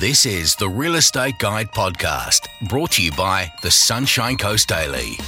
This is the Real Estate Guide podcast, brought to you by the Sunshine Coast Daily.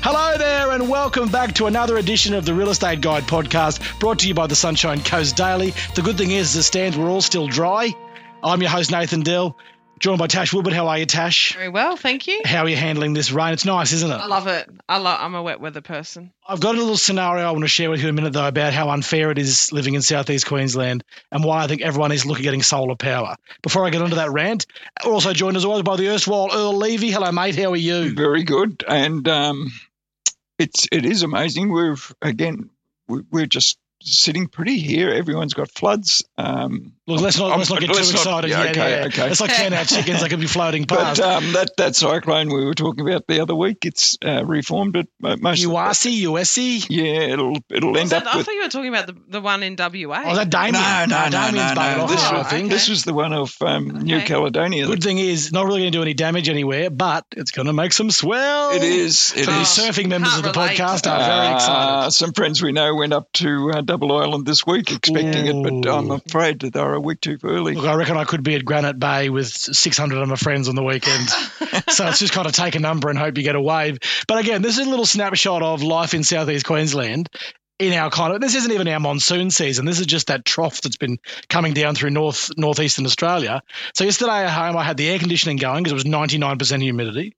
Hello there, and welcome back to another edition of the Real Estate Guide podcast, brought to you by the Sunshine Coast Daily. The good thing is, it stands, we're all still dry. I'm your host, Nathan Dell, joined by Tash Woodward. How are you, Tash? Very well, thank you. How are you handling this rain? It's nice, isn't it? I love it. I love. I'm a wet weather person. I've got a little scenario I want to share with you in a minute, though, about how unfair it is living in southeast Queensland and why I think everyone is looking at getting solar power. Before I get onto that rant, we're also joined as always by the erstwhile Erle Levy. Hello, mate. How are you? Very good, and um, it's it is amazing. We've again, we're just sitting pretty here. Everyone's got floods. Um, Look, let's not, let's not get too let's not- excited yeah, yet. okay, yeah. okay. It's like ten out chickens; they could be floating past. but um, that that cyclone we were talking about the other week, it's uh, reformed it mo- most. URC, USC. Yeah, it'll it'll end that- up I with. thought you were talking about the, the one in WA. Oh, that Damien? No, no, no, Damien's no, buggered no. This, now, I was- think. this was the one of um, New Caledonia. Good thing is, not really going to do any damage anywhere, but it's going to make some swell. It is. It For the is. surfing members of Can't the relate. podcast are very Uh, excited. some friends we know went up to uh, Double Island this week expecting it, but I'm afraid that they're a week too early. Look, I reckon I could be at Granite Bay with 600 of my friends on the weekend. so it's just kind of take a number and hope you get a wave. But again, this is a little snapshot of life in southeast Queensland. In our kind of this isn't even our monsoon season. This is just that trough that's been coming down through north northeastern Australia. So yesterday at home, I had the air conditioning going because it was 99% humidity.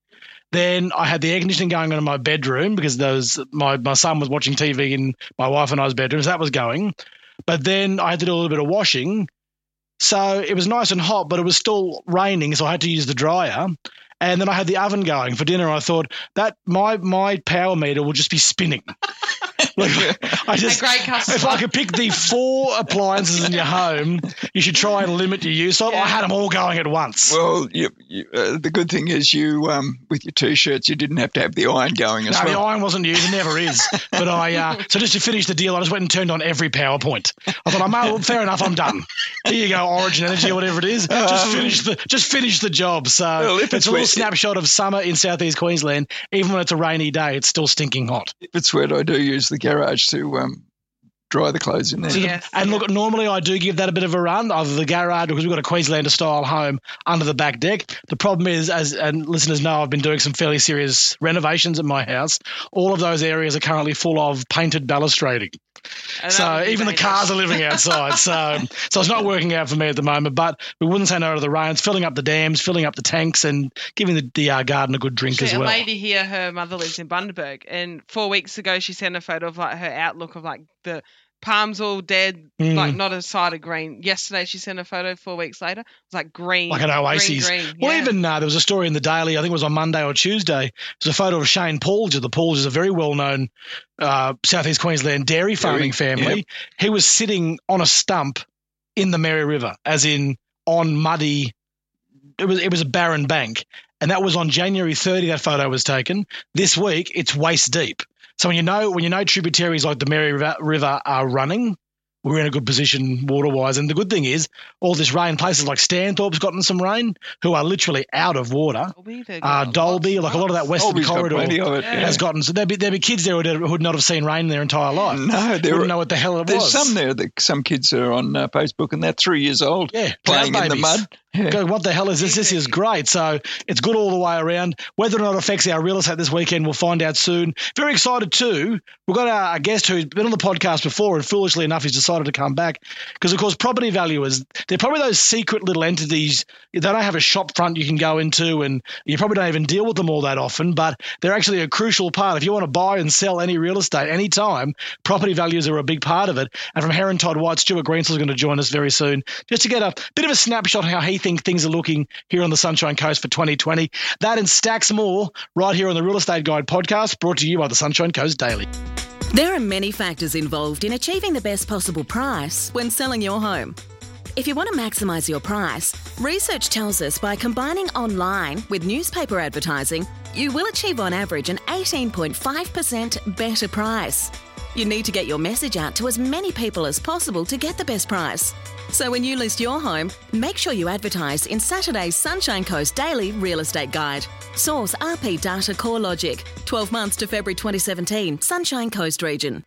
Then I had the air conditioning going on in my bedroom because those my my son was watching TV in my wife and I's bedrooms. That was going. But then I had to do a little bit of washing. So it was nice and hot, but it was still raining, so I had to use the dryer. And then I had the oven going for dinner. I thought that my my power meter will just be spinning. like, I a just great customer. if I could pick the four appliances in your home, you should try and limit your use. So I had them all going at once. Well, you, you, uh, the good thing is you, um, with your t-shirts, you didn't have to have the iron going as No, the iron wasn't used. It never is. But I, uh, so just to finish the deal, I just went and turned on every PowerPoint. I thought, I'm well, fair enough. I'm done. Here you go, Origin Energy or whatever it is. Just Um, finish the, just finish the job. So Well, it's, it's a little wet- snapshot of summer in southeast Queensland. Even when it's a rainy day, it's still stinking hot. If it's wet, I do use the garage to um, dry the clothes in there. Yes, And look, normally I do give that a bit of a run, either the garage because we've got a Queenslander style home under the back deck. The problem is, as and listeners know, I've been doing some fairly serious renovations at my house. All of those areas are currently full of painted balustrading. So even the cars are living outside. So so it's not working out for me at the moment. But we wouldn't say no to the rains, filling up the dams, filling up the tanks, and giving the, the uh, garden a good drink Actually, as well. A lady here, her mother lives in Bundaberg, and four weeks ago she sent a photo of like her outlook of like the palms all dead, Mm. like not a side of green. Yesterday she sent a photo. Four weeks later, it was like green, Like an oasis. Green, green. Well, yeah. even uh, there was a story in the Daily, I think it was on Monday or Tuesday. There's a photo of Shane Paulger. The Paulgers, a very well known uh, Southeast Queensland dairy farming family. He was sitting on a stump in the Mary River, as in on muddy. It was it was a barren bank, and that was on January 30. That photo was taken. This week, it's waist deep. So when you know when you know tributaries like the Mary River, are running, we're in a good position water wise. And the good thing is, all this rain, places like Stanthorpe's gotten some rain, who are literally out of water. Dalby, Uh, Dalby, lots like a lot of that western Colby's got corridor of it. Yeah. has gotten. So there'd be there'd be kids there who would, not have seen rain in their entire life. No, they Wouldn't know what the hell it there's was. There's some there. That some kids are on uh, Facebook and they're three years old Yeah, playing in the mud. Yeah. Go, what the hell is this? This is great. So it's good all the way around. Whether or not it affects our real estate this weekend, we'll find out soon. Very excited too. We've got our, a guest who's been on the podcast before, and foolishly enough, he's decided to come back because, of course, property valuers they're probably those secret little entities. They don't have a shop front you can go into, and you probably don't even deal with them all that often. But they're actually a crucial part. If you want to buy and sell any real estate anytime, property values are a big part of it. And from Heron Todd White, Stuart Greensill is going to join us very soon, just to get a bit of a snapshot how he thinks things are looking here on the Sunshine Coast for 2020. That and stacks more right here on the Real Estate Guide podcast, brought to you by the Sunshine Coast Daily. There are many factors involved in achieving the best possible price when selling your home. If you want to maximise your price, research tells us by combining online with newspaper advertising, you will achieve on average an 18.5% better price. You need to get your message out to as many people as possible to get the best price. So when you list your home, make sure you advertise in Saturday's Sunshine Coast Daily Real Estate Guide. Source RP Data Core Logic. 12 months to February 2017, Sunshine Coast region.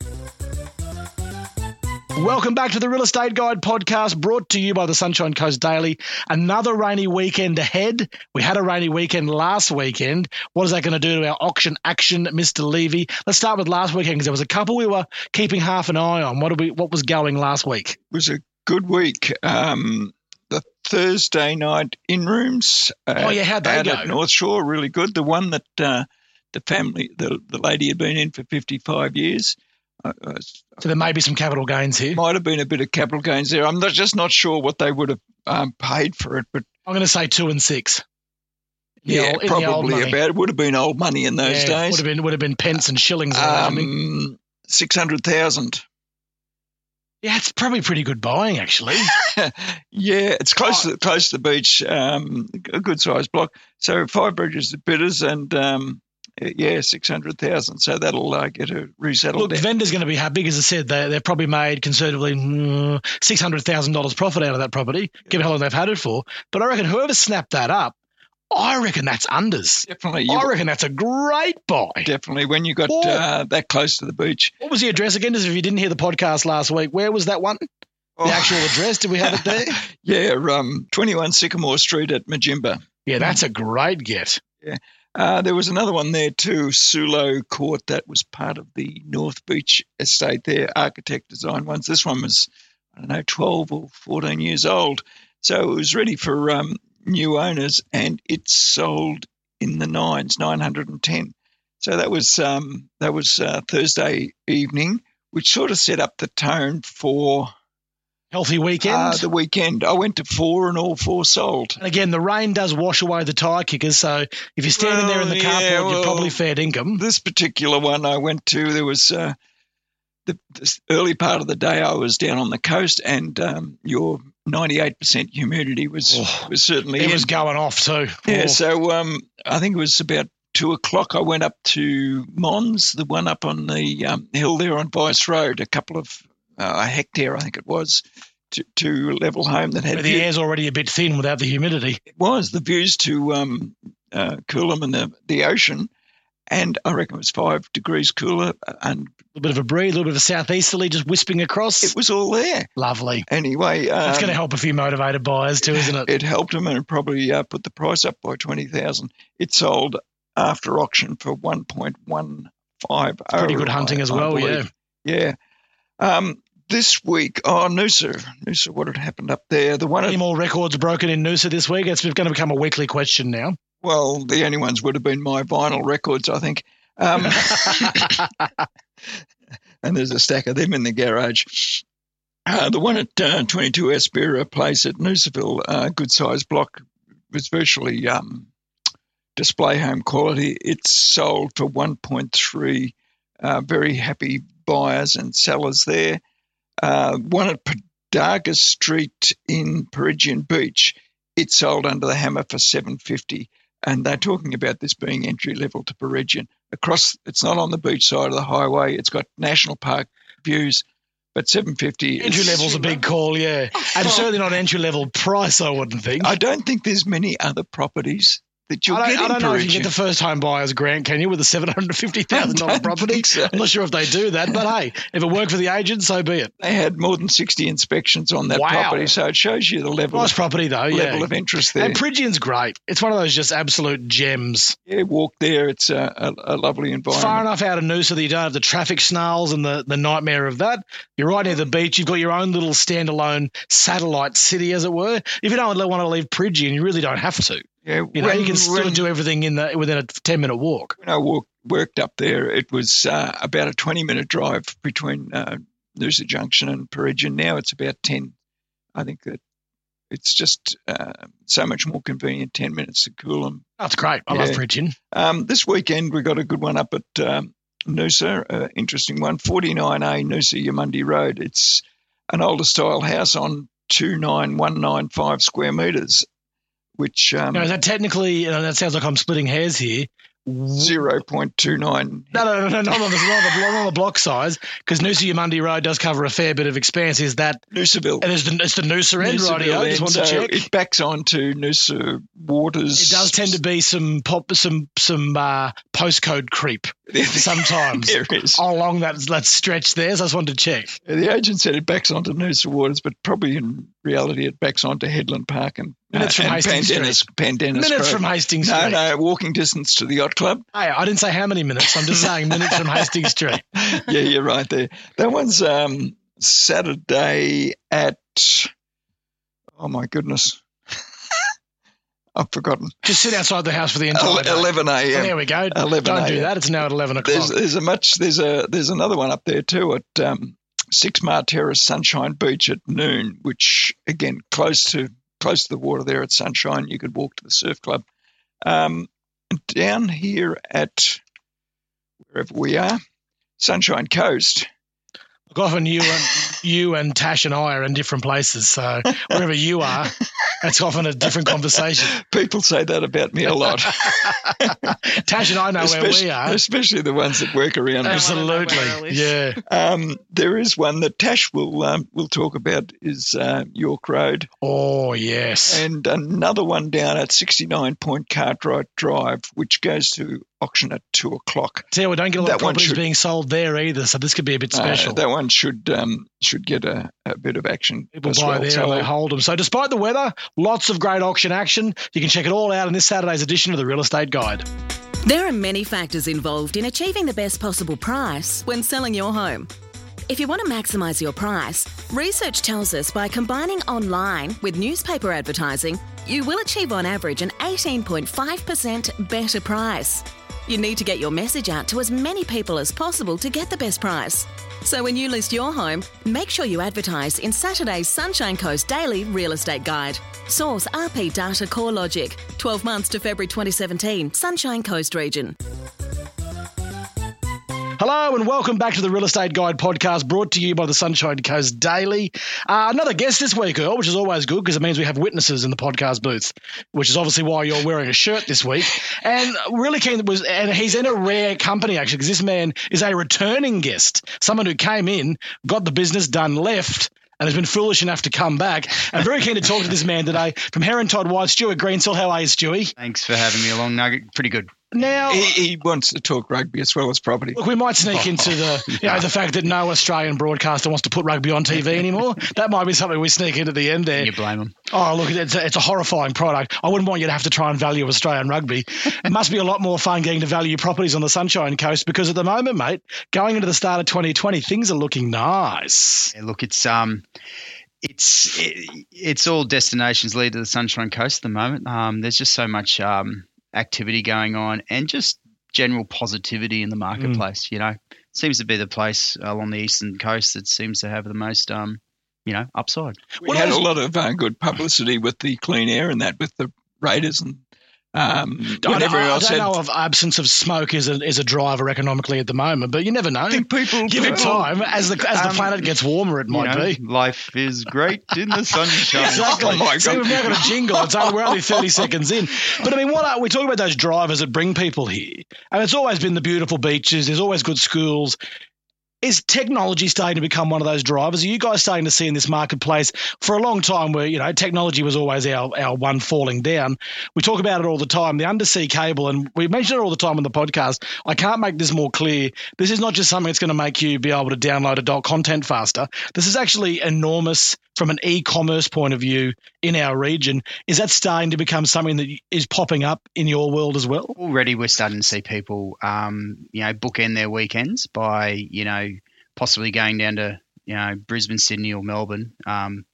Welcome back to the Real Estate Guide podcast brought to you by the Sunshine Coast Daily. Another rainy weekend ahead. We had a rainy weekend last weekend. What is that going to do to our auction action, Mr. Levy? Let's start with last weekend because there was a couple we were keeping half an eye on. What, we, what was going last week? It was a good week. Um, the Thursday night in rooms. Uh, Oh, yeah, how'd they go? North Shore, really good. The one that uh, the family, the, the lady had been in for 55 years. Uh, uh, So there may be some capital gains here. might have been a bit of capital gains there. I'm not, just not sure what they would have um, paid for it, but I'm going to say two and six. The yeah, old- the probably about. It would have been old money in those Yeah, days. Would have been would have been pence and shillings. Um, six hundred thousand. yeah, it's probably pretty good buying actually. Yeah, it's close Oh. to close to the beach. Um, a good sized block. So five bridges of bidders and um, yeah, six hundred thousand. So that'll uh, get her resettled. Look, vendor's going to be happy because as I said they they've probably made conservatively mm, six hundred thousand dollars profit out of that property, given how long they've had it for. But I reckon whoever snapped that up, I reckon that's unders. definitely, I reckon that's a great buy. definitely when you got Oh. uh, that close to the beach. What was the address again? As if you didn't hear the podcast last week, where was that one? The actual address? Did we have it there? yeah, um, twenty one Sycamore Street at Mudjimba. Yeah, that's a great get. Uh, there was another one there too, Sulo Court, that was part of the North Beach estate there, architect designed ones. This one was, I don't know, 12 or 14 years old. So it was ready for um, new owners and it sold in the nines, 910. So that was, um, that was uh, Thursday evening, which sort of set up the tone for Healthy weekend. uh, the weekend. I went to four and all four sold. and again, the rain does wash away the tyre kickers. So if you're standing there in the Well, carport, yeah, you're probably fair income. this particular one I went to, there was uh, the this early part of the day I was down on the coast, and um, your 98% humidity was Oh, was certainly It in. was going off too. yeah. Oh. So um, I think it was about two o'clock. I went up to Mons, the one up on the um, hill there on Vice Road, a couple of a hectare, I think it was. To, to level home that had the view- air's already a bit thin without the humidity. it was the views to um, uh, Coolum and the, the ocean, and I reckon it was five degrees cooler, and A little bit of a breeze, a little bit of a southeasterly just wisping across. it was all there. Lovely. Anyway, um, That's going to help a few motivated buyers too, isn't it? It helped them and it probably uh, put the price up by twenty thousand. It sold after auction for one point one five. Pretty good hunting as well, yeah. yeah. Um, this week, oh Noosa, Noosa, what had happened up there? The one, Any at, more records broken in Noosa this week? It's going to become a weekly question now. well, the only ones would have been my vinyl records, I think. Um, and there's a stack of them in the garage. Uh, the one at uh, 22 Aspera Place at Noosaville, uh, good sized block, was virtually um, display home quality. It's sold for 1.3. Uh, very happy buyers and sellers there. Uh, one at Padaga Street in Peregian Beach, it sold under the hammer for 750 and they're talking about this being entry level to Peregian. Across, it's not on the beach side of the highway. It's got national park views, but 750 Entry is- level's a big call, yeah. And certainly not entry level price, I wouldn't think. I don't think there's many other properties that you'll I get I don't know if you get the first home buyer's grant, can you, with a seven hundred fifty thousand dollar property? so. I'm not sure if they do that, but hey, if it worked for the agent, so be it. they had more than 60 inspections on that Wow. property, so it shows you the level, Nice of, property though, yeah. level of interest there. And Peregian's great. It's one of those just absolute gems. yeah, walk there. It's a, a, a lovely It's environment. far enough out of Noosa that you don't have the traffic snarls and the, the nightmare of that. You're right near the beach. You've got your own little standalone satellite city, as it were. If you don't want to leave Prigian, you really don't have to. Yeah, You know, when- you can still when- do everything in the within a ten minute walk. when I walk, worked up there, it was uh, about a 20 minute drive between uh, Noosa Junction and Peregian. Now it's about 10. I think that it's just uh, so much more convenient, 10 minutes to Coolum. That's great. I love Yeah. Peregian. Um, this weekend, we got a good one up at um, Noosa, uh, interesting one, 49A Noosa Eumundi Road. It's an older style house on 29195 square metres, which um, Now, is that technically? Uh, that sounds like I'm splitting hairs here. 0.29 No, no, no, no, not on the, not on the, not on the block size, because Noosa Eumundi Road does cover a fair bit of expanse. Is that, Noosaville. and it's the, it's the Noosa end, right? I just wanted to check. It backs onto Noosa Waters. It does tend to be some pop, some some uh, postcode creep sometimes there is. along that that stretch there. So I just wanted to check. The agent said it backs onto Noosa Waters, but probably in reality it backs onto Headland Park and, Minutes from and Hastings Pandennis, Pandennis Minutes Grove. from Hastings No, Street. no, walking distance to the yacht club. Hey, I didn't say how many minutes. I'm just saying minutes from Hastings Street. yeah, you're right there. That one's um, Saturday at, oh my goodness, I've forgotten. Just sit outside the house for the entire day. 11 Oh, a.m. there we go. 11 Don't do that. It's now at 11 o'clock. There's, there's a much there's a there's another one up there too at um, Six Mar Terrace Sunshine Beach at noon, which again close to close to the water there at Sunshine. You could walk to the surf club. Um, down here at wherever we are, Sunshine Coast. Look, often you and you and Tash and I are in different places. So wherever you are, that's often a different conversation. People say that about me a lot, Tash and I know where we especially, are. especially the ones that work around us. wanna know where Absolutely. Yeah. Um, there is one that Tash will um, will talk about is uh, York Road. Oh, yes. and another one down at 69 Point Cartwright Drive, which goes to auction at two o'clock. Tell you, we don't get a lot of That one properties should- being sold there either. So this could be a bit Uh, special. that one should um, should get a, a bit of action People as buy well. there So and they hold them. So, despite the weather, lots of great auction action. You can check it all out in this Saturday's edition of the Real Estate Guide. There are many factors involved in achieving the best possible price when selling your home. If you want to maximise your price, research tells us by combining online with newspaper advertising, you will achieve on average an 18.5% better price. You need to get your message out to as many people as possible to get the best price. So when you list your home, make sure you advertise in Saturday's Sunshine Coast Daily Real Estate Guide. Source RP Data Core Logic, 12 months to February 2017, Sunshine Coast region. Hello and welcome back to the Real Estate Guide podcast brought to you by the Sunshine Coast Daily. Uh, another guest this week, Erle, which is always good because it means we have witnesses in the podcast booth, which is obviously why you're wearing a shirt this week. And really keen was, and he's in a rare company actually because this man is a returning guest, someone who came in, got the business done, left. And has been foolish enough to come back. And very keen to talk to this man today from Heron Todd White, Stuart Greensill. How are you, Stewie? Thanks for having me along, Nugget. Pretty good. Now, he, he wants to talk rugby as well as property. Look, we might sneak into the you know the fact that no Australian broadcaster wants to put rugby on TV anymore. That might be something we sneak into the end there. You blame them. Oh, look, it's a, it's a horrifying product. I wouldn't want you to have to try and value Australian rugby. It must be a lot more fun getting to value properties on the Sunshine Coast because at the moment, mate, going into the start of 2020, things are looking nice. Yeah, look, it's um, it's it, it's all destinations lead to the Sunshine Coast at the moment. Um, there's just so much um activity going on, and just general positivity in the marketplace. You know, seems to be the place along the eastern coast that seems to have the most um, you know, upside. We What had a lot of uh, good publicity with the clean air and that with the Raiders and um, I don't, everyone I else don't said. know if absence of smoke is a, is a driver economically at the moment, but you never know. I think people Give it time. As the as the Um, planet gets warmer, it You might know, be. life is great in the sunshine. Exactly. Oh my See, God. we've now got a jingle. It's only, we're only 30 seconds in. But I mean, what are, we talk about those drivers that bring people here. And it's always been the beautiful beaches. There's always good schools. Is technology starting to become one of those drivers? Are you guys starting to see in this marketplace for a long time where, you know, technology was always our, our one falling down? We talk about it all the time, the undersea cable, and we mention it all the time on the podcast. I can't make this more clear. This is not just something that's going to make you be able to download adult content faster. This is actually enormous from an e-commerce point of view in our region. Is that starting to become something that is popping up in your world as well? already we're starting to see people, um, you know, bookend their weekends by, you know, possibly going down to, you know, Brisbane, Sydney, or Melbourne. Um,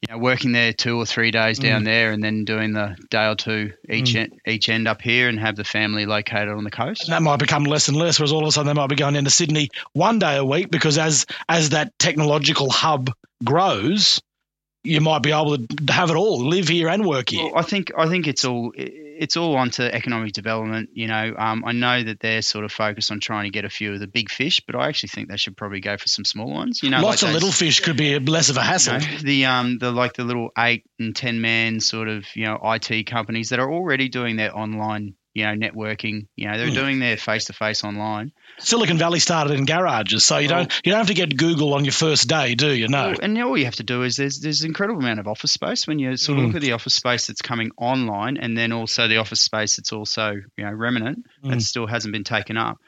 you know, working there two or three days down there, and then doing the day or two each end, each end up here, and have the family located on the coast. And that might become less and less, whereas all of a sudden they might be going into Sydney one day a week because as as that technological hub grows, you might be able to have it all, live here and work here. Well, I think I think it's all it's all onto economic development. You know, um, I know that they're sort of focused on trying to get a few of the big fish, but I actually think they should probably go for some small ones. You know, Lots like of those- little fish could be less of a you hassle. know, the um the like the little eight and ten man sort of you know IT companies that are already doing their online you know networking. You know, they're Hmm. doing their face to face online. Silicon Valley started in garages, so you don't you don't have to get Google on your first day, do you? No. And all you have to do is there's there's an incredible amount of office space when you sort of Mm. look at the office space that's coming online, and then also the office space that's also you know remnant Mm. that still hasn't been taken up.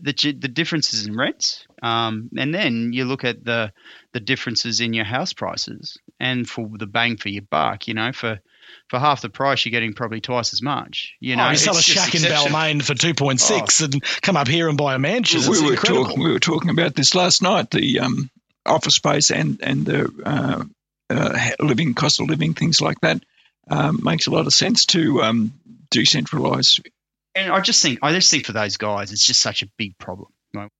The the differences in rents, um, and then you look at the the differences in your house prices, and for the bang for your buck, you know, for for half the price, you're getting probably twice as much. You know, oh, you sell a it's just shack in exceptional. Balmain for two point six, and come up here and buy a mansion. It's we were incredible. talking. We were talking about this last night. The um, office space and and the uh, uh, living cost of living things like that um, makes a lot of sense to um, decentralize. And I just think, I just think for those guys, it's just such a big problem. Like,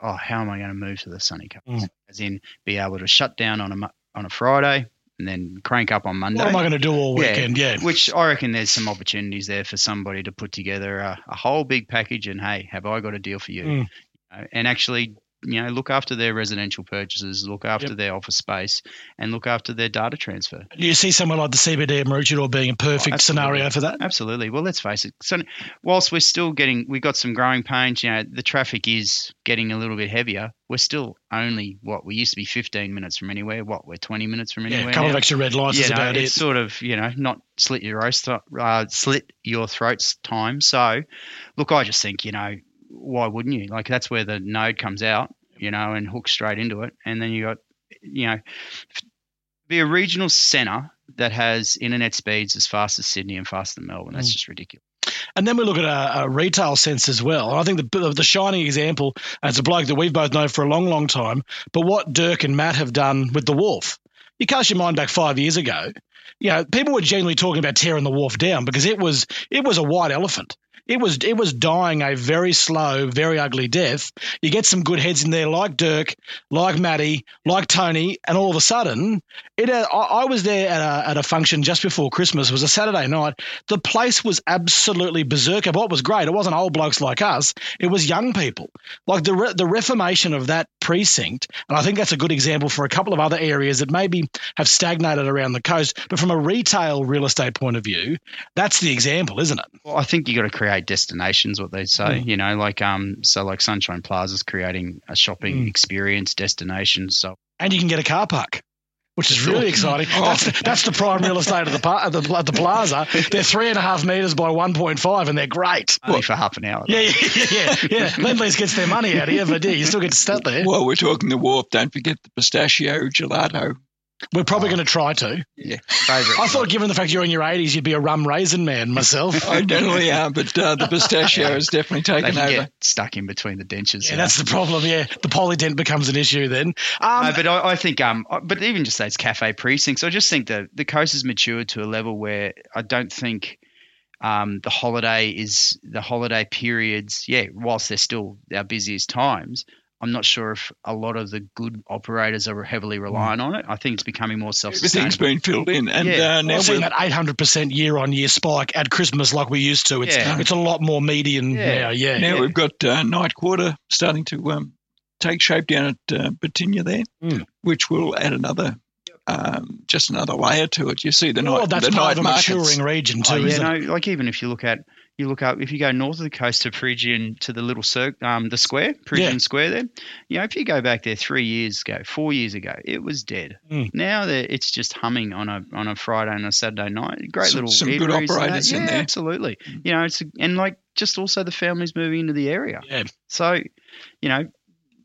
oh, how am I going to move to the sunny coast? Mm. As in, be able to shut down on a on a Friday and then crank up on Monday. What am I going to do all weekend? Yeah. Which I reckon there's some opportunities there for somebody to put together a, a whole big package and hey, have I got a deal for you? Mm. You and actually, you know, look after their residential purchases, look after Yep. their office space, and look after their data transfer. Do you see somewhere like the CBD Maroochydore being a perfect Oh, scenario for that? Absolutely. Well, let's face it. So, whilst we're still getting, we've got some growing pains. You know, the traffic is getting a little bit heavier. We're still only what we used to be 15 minutes from anywhere. What we're 20 minutes from anywhere. Yeah, a couple now. of extra red lights is you know, about it's it. sort of you know not slit your roast, uh, slit your throats time. So, look, I just think you know why wouldn't you? Like that's where the node comes out, you know, and hooks straight into it, and then you got you know be a regional centre that has internet speeds as fast as Sydney and faster than Melbourne. That's Mm. just ridiculous. And then we look at a, a retail sense as well. And I think the, the shining example, as a bloke that we've both known for a long, long time, but what Dirk and Matt have done with the wharf. You cast your mind back five years ago, you know, people were genuinely talking about tearing the wharf down because it was it was a white elephant. It was it was dying a very slow, very ugly death. You get some good heads in there like Dirk, like Matty, like Tony, and all of a sudden, it. Uh, I, I was there at a at a function just before Christmas. It was a Saturday night. The place was absolutely berserker. What was great, it wasn't old blokes like us. It was young people. Like the re- the reformation of that precinct, and I think that's a good example for a couple of other areas that maybe have stagnated around the coast. But from a retail real estate point of view, that's the example, isn't it? Well, I think you got to create destinations. What they say, Mm. you know, like um, so like Sunshine Plaza's creating a shopping Mm. experience destination. So and you can get a car park. Which is really exciting. Oh. That's, the, that's the prime real estate of the, par- at the the plaza. They're three and a half meters by one point five, and they're great. only for half an hour. Yeah, yeah, yeah, yeah. Lendlease gets their money out of you, but yeah, you still get to start there. Well, we're talking the wharf, don't forget the pistachio gelato. We're probably going to try to. Yeah, favorite. I thought, given the fact you're in your 80s, you'd be a rum raisin man myself. I definitely am, but uh, the pistachio has definitely they taken can over. get stuck in between the dentures. Yeah, you know. that's the problem. Yeah, the polydent becomes an issue then. Um, No, but I, I think, um, but even just those cafe precincts, I just think that the coast has matured to a level where I don't think um, the holiday is the holiday periods. Yeah, whilst they're still our busiest times, I'm not sure if a lot of the good operators are heavily relying on it. I think it's becoming more self-sustainable. Everything's been filled in, and Yeah. uh, now we're seeing that 800% year on year spike at Christmas like we used to. It's Yeah. it's a lot more median Yeah. now. Yeah. now yeah. we've got uh, night quarter starting to um, take shape down at uh, Birtinya there, Mm. which will add another, um, just another layer to it. You see the night, well, that's the part night of a markets. maturing region too, Oh, yeah, isn't no, like even if you look at you look up if you go north of the coast to Peregian to the little circ, um, the square, Peregian Yeah. Square there. You know, if you go back there three years ago, four years ago, it was dead. Mm. Now that it's just humming on a on a Friday and a Saturday night. Great Some- little some good eateries and that. operators in yeah, there. absolutely. You know, it's and like just also the families moving into the area. Yeah. So, you know,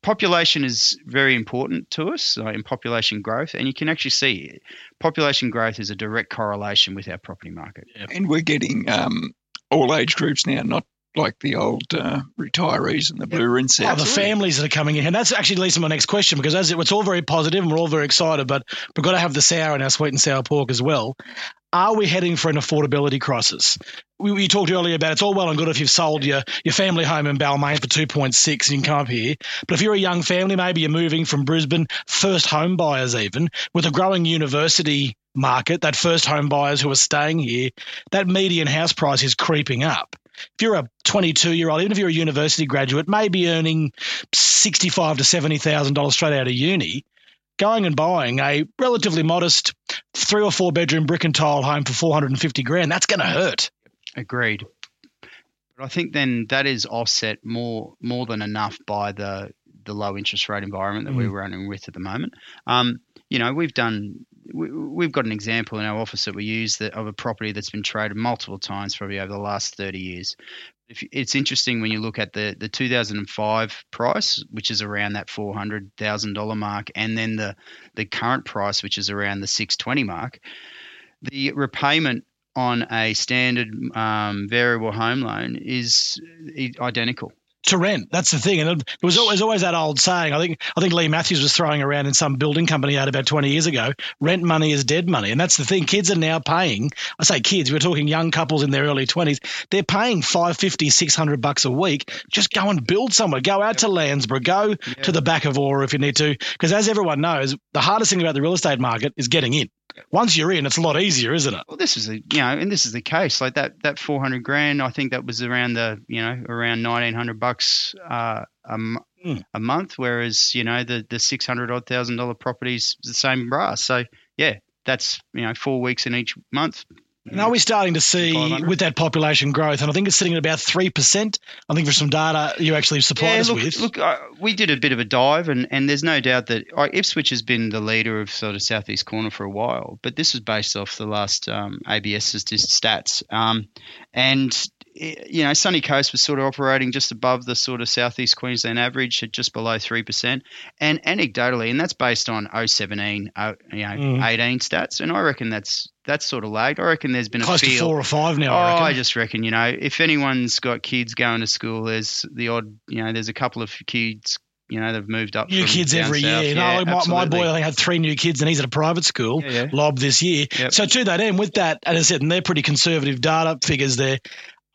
population is very important to us uh, in population growth, and you can actually see population growth is a direct correlation with our property market. and we're getting um, all age groups now, not like the old uh, retirees and the blue rinse Oh, the families that are coming in, and that's actually leads to my next question because as it, it's all very positive and we're all very excited, but we've got to have the sour in our sweet and sour pork as well. Are we heading for an affordability crisis? We, we talked earlier about it's all well and good if you've sold your, your family home in Balmain for 2.6 and you can come up here. But if you're a young family, maybe you're moving from Brisbane, first home buyers even, with a growing university market, that first home buyers who are staying here, that median house price is creeping up. If you're a 22 year old, even if you're a university graduate, maybe earning 65 to 70,000 dollars straight out of uni, going and buying a relatively modest three or four bedroom brick and tile home for 450 grand, that's going to hurt. Agreed. But I think then that is offset more more than enough by the the low interest rate environment that we're running with at the moment. Um, you know, we've done we, we've got an example in our office that we use that of a property that's been traded multiple times, probably over the last thirty years. If, it's interesting when you look at the, the 2005 price, which is around that four hundred thousand dollar mark, and then the the current price, which is around the six twenty mark. The repayment on a standard um, variable home loan is identical to rent. That's the thing. And there was always, always that old saying. I think I think Lee Matthews was throwing around in some building company out about 20 years ago. Rent money is dead money, and that's the thing. Kids are now paying. I say kids. We're talking young couples in their early 20s. They're paying 550, 600 bucks a week. Just go and build somewhere. Go out to Landsborough. Go to the back of Aura if you need to. Because as everyone knows, the hardest thing about the real estate market is getting in once you're in, it's a lot easier, isn't it? Well, this is a you know, and this is the case. Like that that 400 grand, I think that was around the you know around 1900 bucks uh, a, mm. a month, whereas you know the the 600 odd thousand dollar properties the same brass. So yeah, that's you know four weeks in each month. And are we starting to see with that population growth? And I think it's sitting at about 3%. I think for some data you actually supplied yeah, us look, with. Look, uh, we did a bit of a dive, and, and there's no doubt that uh, Ipswich has been the leader of sort of Southeast Corner for a while, but this is based off the last um, ABS stats. Um, and you know, Sunny Coast was sort of operating just above the sort of southeast Queensland average at just below 3%. And anecdotally, and that's based on 017, uh, you know, mm. 18 stats. And I reckon that's that's sort of lagged. I reckon there's been Close a feel. to four or five now. Oh, I, I, just reckon, you know, if anyone's got kids going to school, there's the odd, you know, there's a couple of kids you know they've moved up. New kids every south. year. Yeah, no, my, my, boy I think had three new kids, and he's at a private school, yeah, yeah. Lob this year. Yep. So to that end, with that, as I said, and they're pretty conservative data figures there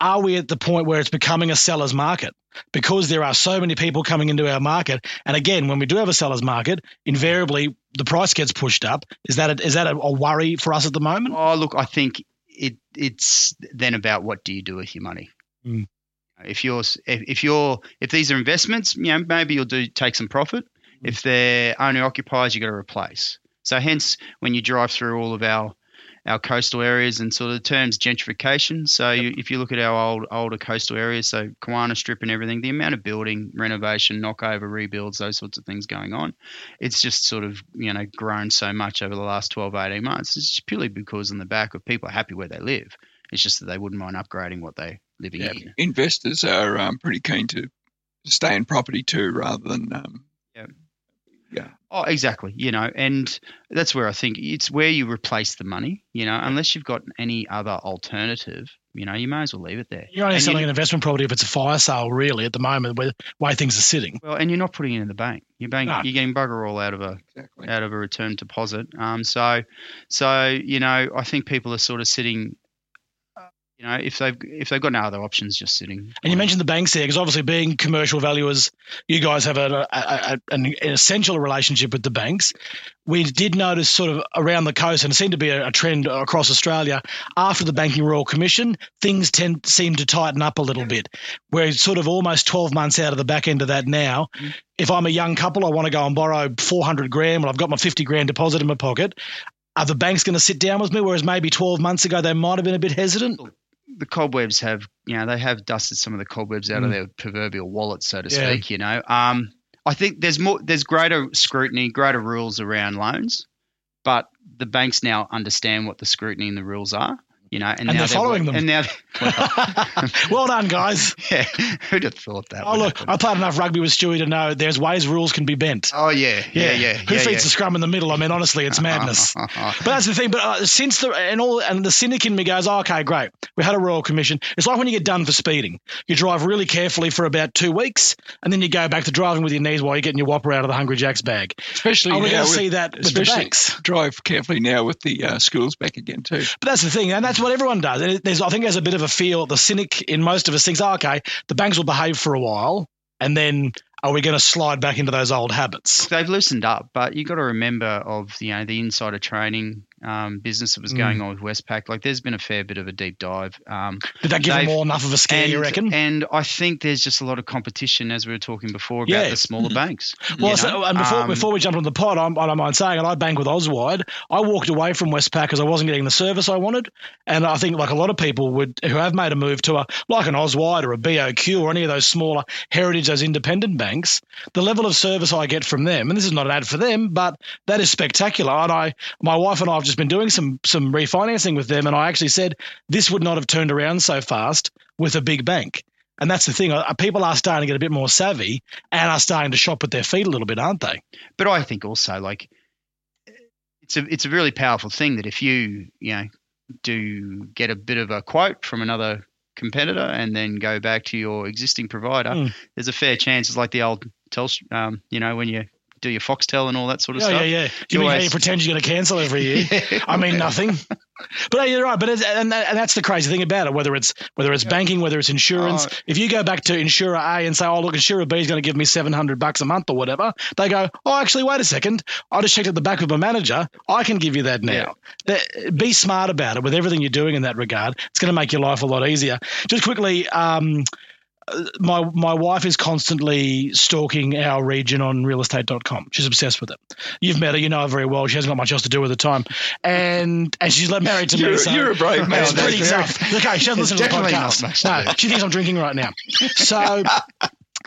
are we at the point where it's becoming a seller's market? Because there are so many people coming into our market. And again, when we do have a seller's market, invariably the price gets pushed up. Is that a, is that a, a worry for us at the moment? Oh, look, I think it it's then about what do you do with your money. Mm. If you're if you're if these are investments, you know, maybe you'll do take some profit. Mm. If they're owner occupiers, you got to replace. So hence, when you drive through all of our our coastal areas and sort of the terms gentrification. So yep. you, if you look at our old older coastal areas, so Kawana Strip and everything, the amount of building, renovation, knockover, rebuilds, those sorts of things going on, it's just sort of you know grown so much over the last 12, 18 months. It's purely because on the back of people are happy where they live. It's just that they wouldn't mind upgrading what they're living yeah, in. Investors are um, pretty keen to stay in property too, rather than um, yeah. Yeah. Oh, exactly. You know, and that's where I think it's where you replace the money. You know, unless you've got any other alternative, you know, you may as well leave it there. You're only and selling an investment property if it's a fire sale, really, at the moment, where way things are sitting. Well, and you're not putting it in the bank. You're bank, No. you're getting bugger all out of a Exactly. out of a return deposit. Um, so, so you know, I think people are sort of sitting. You know, if they've if they've got no other options, just sitting. And you mentioned the banks there, because obviously, being commercial valuers, you guys have a, a, a, an, an essential relationship with the banks. We did notice, sort of around the coast, and it seemed to be a, trend across Australia after the Banking Royal Commission, things tend seem to tighten up a little bit. We're sort of almost 12 months out of the back end of that now. Mm-hmm. If I'm a young couple, I want to go and borrow 400 grand, well, I've got my 50 grand deposit in my pocket. Are the banks going to sit down with me? Whereas maybe 12 months ago, they might have been a bit hesitant. The cobwebs have, you know, they have dusted some of the cobwebs out of their proverbial wallets, so to Yeah. speak. You know, um, I think there's more, there's greater scrutiny, greater rules around loans, but the banks now understand what the scrutiny and the rules are. You know, and, And now they're following them. And now, well done, guys. yeah, who'd have thought that? Oh, would look, happen? I played enough rugby with Stewie to know there's ways rules can be bent. Oh yeah, yeah, yeah. yeah Who yeah, feeds yeah. the scrum in the middle? I mean, honestly, it's madness. But that's the thing. But uh, since the and all and the cynic in me goes, oh, okay, great. We had a royal commission. It's like when you get done for speeding. You drive really carefully for about two weeks, and then you go back to driving with your knees while you're getting your whopper out of the Hungry Jack's bag. Especially Are we now going to see that with the especially banks? drive carefully now with the uh, schools back again too. But that's the thing, and that's what everyone does. There's, I think, there's a bit of a feel. The cynic in most of us thinks, oh, okay, the banks will behave for a while, and then are we going to slide back into those old habits? They've loosened up, but you've got to remember of you know the insider trading um, business that was Mm. going on with Westpac. Like, there's been a fair bit of a deep dive. Um, Did that give them all enough of a scare? and, you reckon? And I think there's just a lot of competition, as we were talking before, about Yeah. the smaller banks. Well, so, and before, Um, before we jump on the pod, I'm, I don't mind saying, and I bank with Auswide. I walked away from Westpac because I wasn't getting the service I wanted, and I think like a lot of people would who have made a move to a like an Auswide or a BOQ or any of those smaller heritage, those independent banks, the level of service I get from them, and this is not an ad for them, but that is spectacular. And I, my wife and I have just been doing some some refinancing with them, and I actually said this would not have turned around so fast with a big bank. And that's the thing. uh, People are starting to get a bit more savvy and are starting to shop with their feet a little bit, aren't they? But I think also like it's a it's a really powerful thing that if you you know do get a bit of a quote from another competitor and then go back to your existing provider, Mm. there's a fair chance it's like the old Telstra, um, you know, when you do your Foxtel and all that sort of Yeah, stuff. yeah, yeah. You mean how you pretend you're going to cancel every year? I mean nothing. But hey, you're right. But it's, and, that, and that's the crazy thing about it. Whether it's whether it's banking, whether it's insurance. Oh. if you go back to insurer A and say, "Oh, look, insurer B is going to give me seven hundred bucks a month or whatever," they go, "Oh, actually, wait a second. I just checked at the back with my manager. I can give you that now." That- be smart about it with everything you're doing in that regard. It's going to make your life a lot easier. Just quickly. Um, my my wife is constantly stalking our region on realestate.com. She's obsessed with it. You've met her, you know her very well. She hasn't got much else to do with the time, and and she's married to me. You're, So you're a brave man. it's pretty tough. Okay, she doesn't listen to the podcast. not much to No, she thinks I'm drinking right now. So.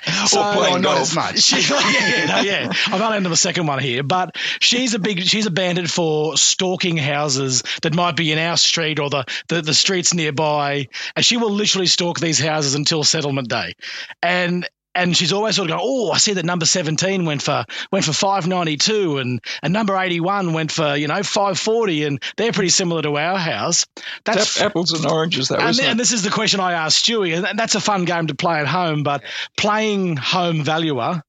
Oh, so, Or playing Oh, not golf. as much. she, oh, yeah, yeah, no, yeah. I'm not into the second one here, but she's a big, she's a bandit for stalking houses that might be in our street or the, the, the streets nearby, and she will literally stalk these houses until settlement day, and. And she's always sort of going, oh, I see that number seventeen went for went for five ninety two, and and number eighty one went for you know five forty, and they're pretty similar to our house. That's Tap- apples and oranges, that and, th- and this is the question I asked Stewie, and that's a fun game to play at home. But playing home valuer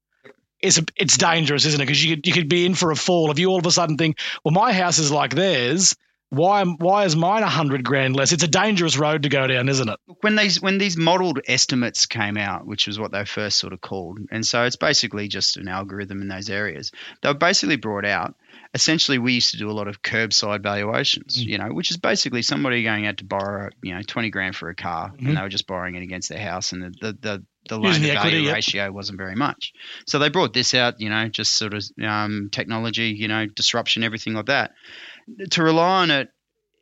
is a, it's dangerous, isn't it? Because you could, you could be in for a fall if you all of a sudden think, well, my house is like theirs. Why why is mine a hundred grand less? It's a dangerous road to go down, isn't it? When these when these modelled estimates came out, which was what they first sort of called, and so it's basically just an algorithm in those areas. They were basically brought out. Essentially, we used to do a lot of curbside valuations, you know, which is basically somebody going out to borrow, you know, twenty grand for a car, Mhm. and they were just borrowing it against their house, and the the the, the loan to the equity, value yep. ratio wasn't very much. So they brought this out, you know, just sort of um, technology, you know, disruption, everything like that. To rely on it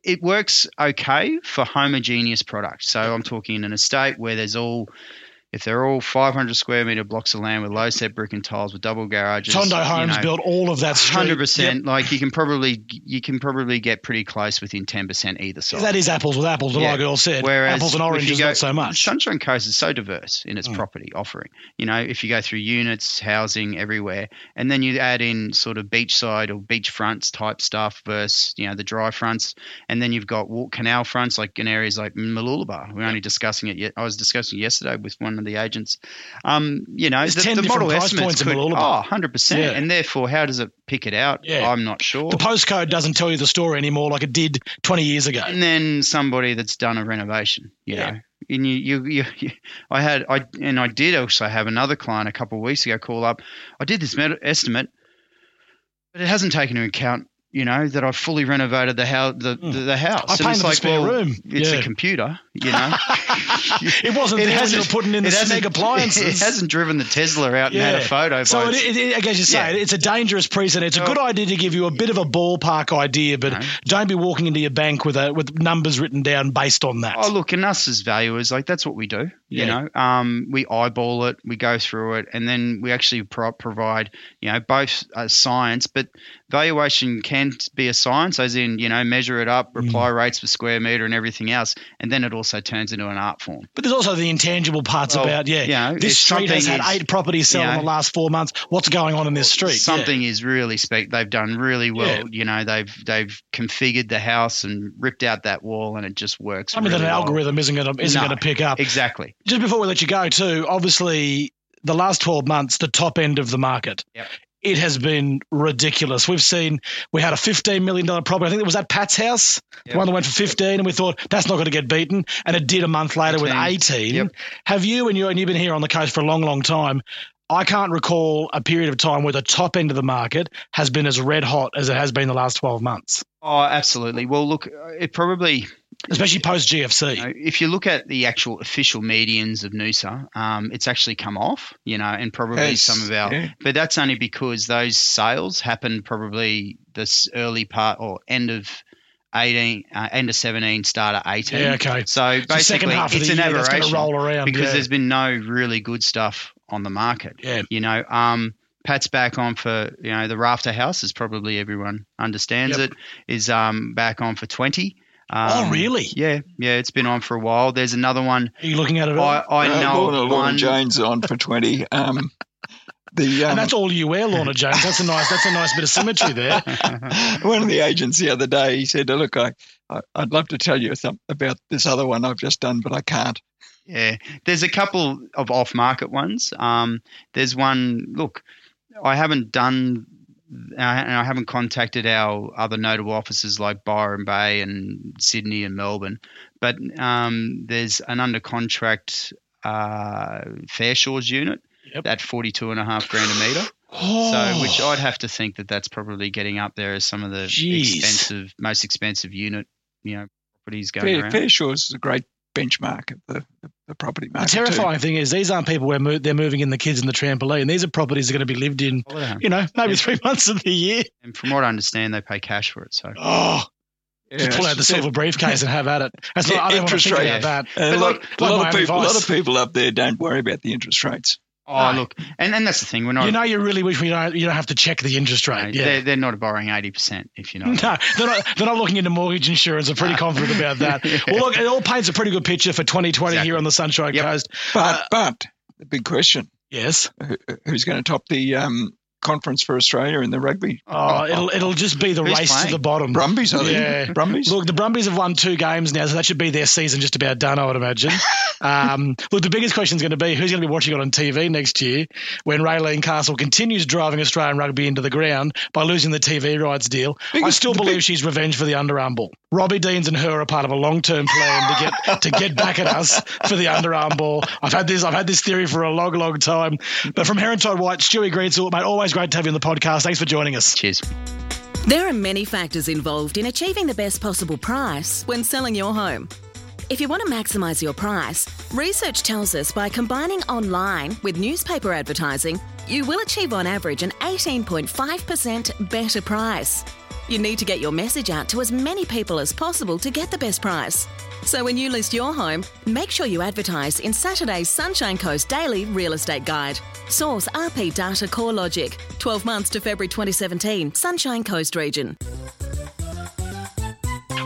it works okay for homogeneous products. So I'm talking in an estate where there's all, if they're all 500 square meter blocks of land with low set brick and tiles with double garages. Tondo you Homes know, built all of that. Hundred percent. Like you can probably you can probably get pretty close within ten percent either side. That is apples with apples, Yeah. like Erle said. Whereas apples and you oranges, go- not so much. Sunshine Coast is so diverse in its Mm. property offering. You know, if you go through units, housing everywhere, and then you add in sort of beachside or beach fronts type stuff versus you know the dry fronts, and then you've got walk canal fronts like in areas like Mooloolaba. We're only discussing it yet. I was discussing it yesterday with one of the agents. Um, you know, There's the, 10 the model price estimates could, oh, 100 percent, Yeah. and therefore, how does it pick it out? Yeah. I'm not sure. The postcode doesn't tell you the story anymore like it did 20 years ago. and then somebody that's done a renovation, you Yeah. know. And you, you, you, you, I had, I, and I did also have another client a couple of weeks ago call up. I did this med- estimate, but it hasn't taken into account, you know, that I've fully renovated the house. The, Hmm. the, the house. I And painted it's the like, spare well, room. It's Yeah. a computer, you know. It wasn't there when you were putting in the it snag appliances. It hasn't driven the Tesla out and had a photo. So it, it, it, as you say, Yeah. it's a dangerous precedent. It's a Well- good idea to give you a bit of a ballpark idea, but No. don't be walking into your bank with a with numbers written down based on that. Oh, look, and us as valuers, like that's what we do. You Yeah. know, um, we eyeball it, we go through it, and then we actually pro- provide, you know, both uh, science, but valuation can be a science, as in, you know, measure it up, Mm. reply rates per square meter, and everything else, and then it also turns into an art form. But there's also the intangible parts Well, about yeah. you know, this street has had is- eight properties sell you in the last four months. What's going on in this street? Yeah. Something is really spec. They've done really well. You know, they've they've configured the house and ripped out that wall, and it just works. I mean, really that an well. algorithm isn't going to isn't No. going to pick up. Exactly. Just before we let you go, too, obviously the last 12 months, the top end of the market. Yep. It has been ridiculous. We've seen we had a $15 million property. I think it was at Pat's house, Yep. the one that went for 15, and we thought that's not going to get beaten, and it did a month later with 18. 18. Yep. Have you and you and you've been here on the coast for a long, long time? I can't recall a period of time where the top end of the market has been as red hot as it has been the last 12 months, Oh, absolutely. Well, look, it probably especially post GFC. You know, if you look at the actual official medians of Noosa, um, it's actually come off, you know, and probably Yes, some of our, yeah. but that's only because those sales happened probably this early part or end of 18, uh, end of 17, start of 18. Yeah, okay. So basically, of it's an year aberration roll around because yeah. there's been no really good stuff on the market. Yeah. You know, um, Pat's back on for you know the Rafter House, as probably everyone understands Yep. it, is um, back on for twenty. Um, oh, really? Yeah, yeah, it's been on for a while. There's another one. Are you looking at it? I, all? I Uh, know Lorna, Lorna one. Jones on for 20. Um, the um, and that's all you wear, Lorna Jane. That's a nice. That's a nice bit of symmetry there. one of the agents the other day, he said, "Look, I, I I'd love to tell you something about this other one I've just done, but I can't." Yeah, there's a couple of off-market ones. Um, there's one. Look, I haven't done, and I haven't contacted our other notable offices like Byron Bay and Sydney and Melbourne, but um, there's an under contract uh, Fairshore's unit Yep. at 42 and a half grand a metre. Oh, So, which I'd have to think that that's probably getting up there as some of the Jeez. expensive, most expensive unit, you know, properties going Fair, around. Fair Shores is a great benchmark of the, the, the property the market. terrifying thing is these aren't people where mo- they're moving in the kids in the trampoline. These are properties that are going to be lived in. All at home. You know, maybe Yeah. three months of the year. And from what I understand, they pay cash for it. So Oh, Too. just pull out the Yeah, silver briefcase and have at it. That's not. I don't want to Interest think rate. about that. And a But lot, like- a lot my of people, a lot of people up there don't worry about the interest rates. Oh, No. look, and, and that's the thing. We're not. You know, you really wish we don't. You don't have to check the interest you know, rate. Yeah. they're, they're not borrowing eighty percent. If you know. No, they're not. They're not looking into mortgage insurance. I'm pretty confident about that. Well, look, it all paints a pretty good picture for 2020 Exactly. here on the Sunshine Yep. Coast. But Uh, but the big question: Yes. who, who's going to top the um, conference for Australia in the rugby? Oh, it'll it'll just be the Who's race to the bottom. Brumbies, I think. Yeah. Brumbies. Look, the Brumbies have won two games now, so that should be their season just about done, I would imagine. um, look, the biggest question is going to be who's going to be watching it on TV next year when Raelene Castle continues driving Australian rugby into the ground by losing the TV rights deal. I still believe big- she's revenge for the underarm ball. Robbie Deans and her are part of a long-term plan to get to get back at us for the underarm ball. I've had this I've had this theory for a long, long time. But from Heron Todd White, Stewie Greensill, mate, always great to have you on the podcast. Thanks for joining us. Cheers. There are many factors involved in achieving the best possible price when selling your home. If you want to maximise your price, research tells us by combining online with newspaper advertising, you will achieve on average an 18.5% better price. You need to get your message out to as many people as possible to get the best price. So when you list your home, make sure you advertise in Saturday's Sunshine Coast Daily Real Estate Guide. Source RP Data Core Logic. 12 months to February 2017, Sunshine Coast region.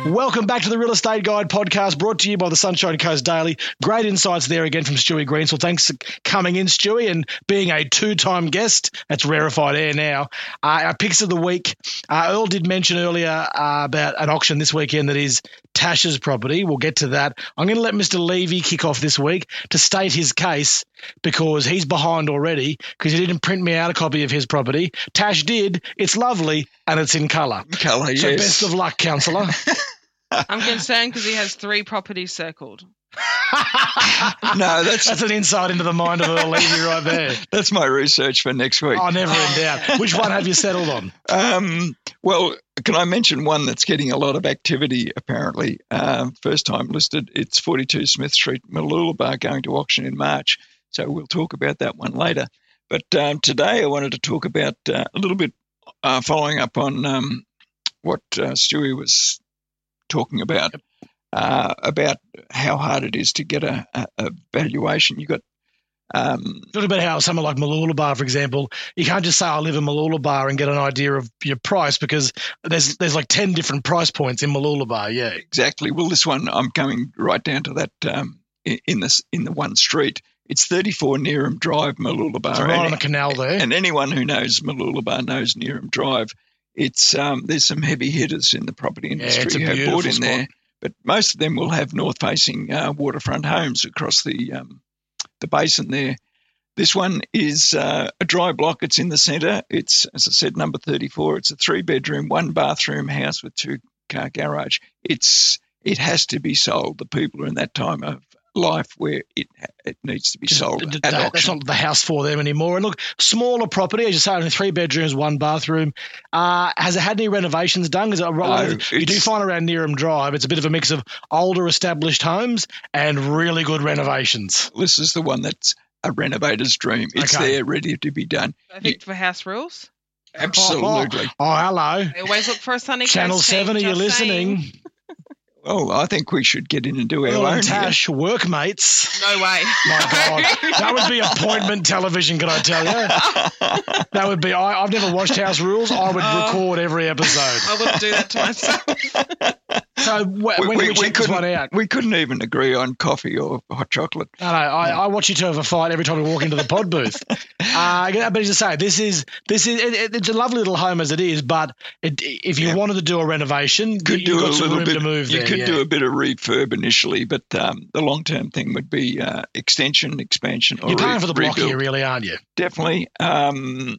Welcome back to the Real Estate Guide podcast brought to you by the Sunshine Coast Daily. Great insights there again from Stewie Greensill. Thanks for coming in, Stewie, and being a two time guest. That's rarefied air now. Uh, our picks of the week. Uh, Erle did mention earlier uh, about an auction this weekend that is Tash's property. We'll get to that. I'm going to let Mr. Levy kick off this week to state his case because he's behind already because he didn't print me out a copy of his property. Tash did. It's lovely and it's in colour. Colour, So yes. best of luck, councillor. I'm concerned because he has three properties circled. no, that's That's an insight into the mind of Erle Levy right there. that's my research for next week. Oh, never in doubt. Which one have you settled on? Um, well, can I mention one that's getting a lot of activity apparently? Um, first time listed, it's 42 Smith Street, Mooloolaba, going to auction in March. So we'll talk about that one later. But um, today I wanted to talk about uh, a little bit uh, following up on um, what uh, Stewie was talking about. Uh, about how hard it is to get a, a, a valuation. You've got um, Talk about how someone like Mooloolaba, for example, you can't just say I live in Mooloolaba and get an idea of your price because there's there's like ten different price points in Mooloolaba. Yeah, exactly. Well, this one I'm coming right down to that um, in, this in the one street. It's 34 Neerum Drive, Mooloolaba. it's right and, on the canal there. and anyone who knows Mooloolaba knows Neerum Drive. It's um, there's some heavy hitters in the property industry a who have bought in spot. there, but most of them will have north-facing uh, waterfront homes across the um, the basin there. This one is uh, a dry block. It's in the centre. It's, as I said, number 34. It's a three bedroom, one bathroom house with two car garage. It's it has to be sold. The people are in that time of life where it it needs to be sold Th- at that- that's not the house for them anymore. And look, smaller property, as you say, only three bedrooms, one bathroom. Uh, has it had any renovations done? Because you do find around Neerum Drive, it's a bit of a mix of older established homes and really good renovations. This is the one that's a renovator's dream. It's Okay. there, ready to be done. Perfect for house rules. Absolutely. Oh, hello. They always look for a sunny Channel 7, are you listening? saying. Listening? Well, I think we should get in and do our Erle own. and here. Tash, workmates. No way. My God, that would be appointment television. Can I tell you? That would be. I, I've never watched House Rules. I would Oh. record every episode. I wouldn't do that to myself. So when we, we, we, this one couldn't, out? we couldn't even agree on coffee or hot chocolate. No, no, I, I watch you two have a fight every time we walk into the pod booth. Uh, but as I say, this is this is it, it- it's a lovely little home as it is. But it, if you Yeah. wanted to do a renovation, Could you've do a little bit. to move you there. could yeah. do a bit of refurb initially, but um, the long term thing would be uh, extension, expansion, or You're paying re- for the block rebuild. here, really, aren't you? Definitely. Um,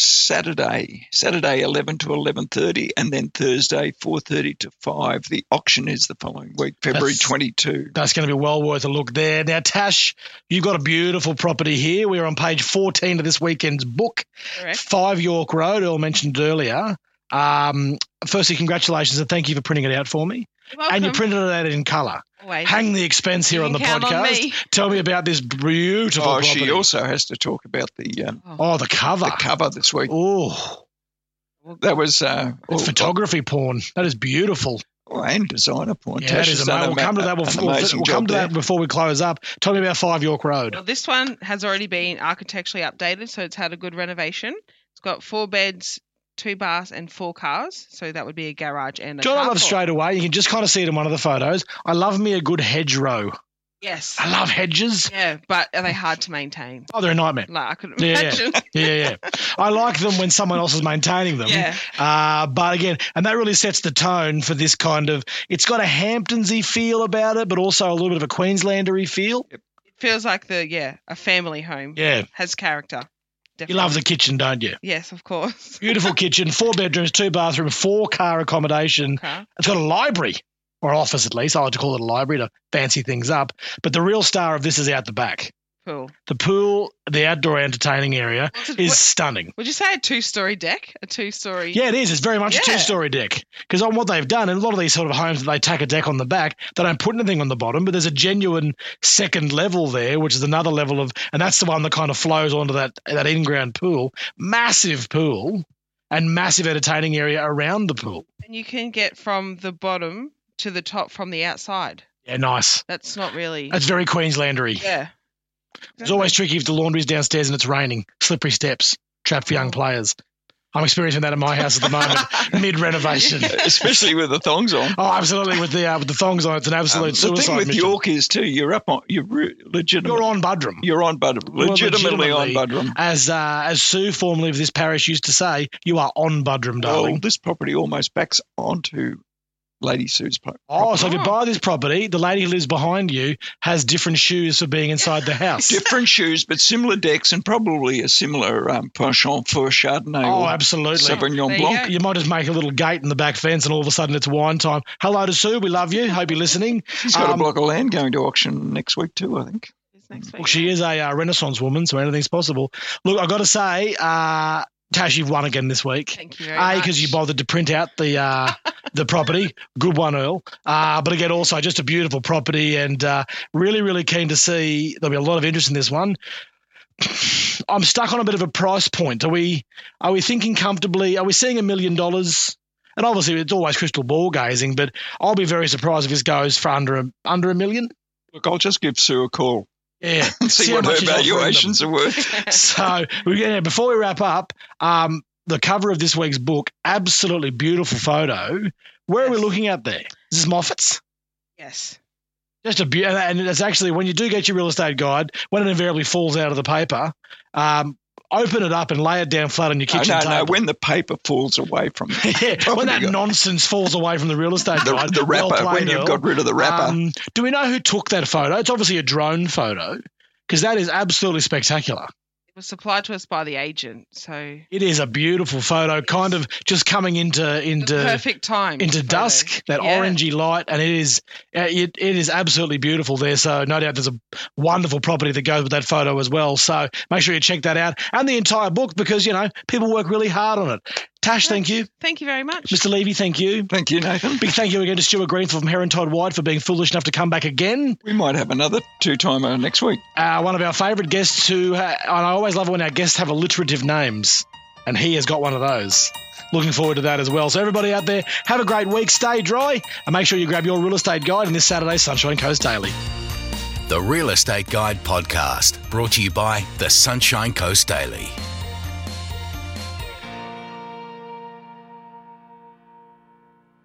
Saturday, Saturday, eleven to eleven thirty, and then Thursday, four thirty to five. The auction is the following week, February That's- twenty two. That's going to be well worth a look there. Now, Tash, you've got a beautiful property here. We're on page 14 of this weekend's book, Correct. 5 York Road, Erle mentioned earlier. Um, firstly, congratulations and thank you for printing it out for me. You're welcome. And you printed it out in colour. Always. Hang the expense here on the can on podcast. me. Tell me about this beautiful Oh, property. she also has to talk about the um, oh, the cover. the cover this week. Oh, That was uh, oh, photography porn. That is beautiful. oh, and designer porn. Yeah, that Tash is has amazing. We'll come to that. We'll, we'll, we'll come job to there. that before we close up. Tell me about Five York Road. Well, this one has already been architecturally updated, so it's had a good renovation. It's got four beds, two baths, and four cars. So that would be a garage and a John, I love straight away. You can just kind of see it in one of the photos. I love me a good hedgerow. Yes. I love hedges. Yeah, but are they hard to maintain? Oh, they're a nightmare. Like I couldn't yeah. imagine. Yeah, yeah. I like them when someone else is maintaining them. Yeah. Uh, but again, and that really sets the tone for this kind of. It's got a Hamptonsy feel about it, but also a little bit of a Queenslandery feel. It feels like the yeah a family home. Yeah, Has character. You love the kitchen, don't you? Yes, of course. Beautiful kitchen, four bedrooms, two bathrooms, four car accommodation. Okay. It's got a library or office at least. I like to call it a library to fancy things up. But the real star of this is out the back. Cool. The pool, the outdoor entertaining area it- is what- stunning. Would you say a two-story deck? A two-story. Yeah, it is. It's very much a two-story deck. Because on what they've done, and a lot of these sort of homes, that they tack a deck on the back. They don't put anything on the bottom, but there's a genuine second level there, which is another level of, and that's the one that kind of flows onto that that in-ground pool. Massive pool and massive entertaining area around the pool. And you can get from the bottom to the top from the outside. Yeah, nice. That's not really. That's very Queenslandery. yeah. It's always tricky if the laundry's downstairs and it's raining. Slippery steps, trap for young players. I'm experiencing that at my house at the moment, mid renovation. especially with the thongs on. Oh, absolutely. With the uh, with the thongs on, it's an absolute Um, the suicide thing with mission. York is too, you're up on, you're re- legitimate. You're on Buderim. You're on Buderim. Well, Legitimately, on. Buderim. As uh, as Sue, formerly of this parish, used to say, you are on Buderim, Well, darling. this property almost backs onto Lady Sue's pro- oh, so if you buy this property, the lady who lives behind you has different shoes for being inside the house. different shoes, but similar decks and probably a similar um, penchant for Chardonnay oh, or absolutely. Sauvignon There you Blanc. go. You might just make a little gate in the back fence, and all of a sudden it's wine time. Hello to Sue. We love you. Hope you're listening. She's got Um, a block of land going to auction next week too, I think. It's next Well, week. she is a uh, Renaissance woman, so anything's possible. Look, I've got to say, uh, Tash, you've won again this week. Thank you very A, because you bothered to print out the uh, the property. Good one, Erle. Uh, but again, also just a beautiful property and uh, really, really keen to see. There'll be a lot of interest in this one. I'm stuck on a bit of a price point. Are we are we thinking comfortably? Are we seeing a million dollars? And obviously, it's always crystal ball gazing, but I'll be very surprised if this goes for under a, under a million. Look, I'll just give Sue a call Yeah, and see, See how what much her she's offering them. valuations are worth. so we- yeah, before we wrap up, um, the cover of this week's book, absolutely beautiful photo. Where are we looking at there? Is this Moffat's? yes. Just a be- and it's actually when you do get your real estate guide, when it invariably falls out of the paper, um, open it up and lay it down flat on your kitchen no, table. no. When the paper falls away from yeah, when that guide. nonsense falls away from the real estate the, guide, the well wrapper, played, when you've Erle. got rid of the wrapper, Um, do we know who took that photo? It's obviously a drone photo because that is absolutely spectacular. It was supplied to us by the agent, so It is a beautiful photo, kind of just coming into the into perfect time into photo. dusk, that Yeah. orangey light, and it is uh, it, it is absolutely beautiful there. So no doubt there's a wonderful property that goes with that photo as well. So make sure you check that out and the entire book because you know people work really hard on it. Tash, thank you, Thank you very much. Mr. Levy, thank you. thank you, Nathan. Big thank you again to Stuart Greenfield from Heron Todd White for being foolish enough to come back again. We might have another two-timer next week. Uh, one of our favourite guests who, uh, and I always love when our guests have alliterative names, and he has got one of those. Looking forward to that as well. So, everybody out there, have a great week, stay dry, and make sure you grab your real estate guide in this Saturday's Sunshine Coast Daily. The Real Estate Guide podcast, brought to you by the Sunshine Coast Daily.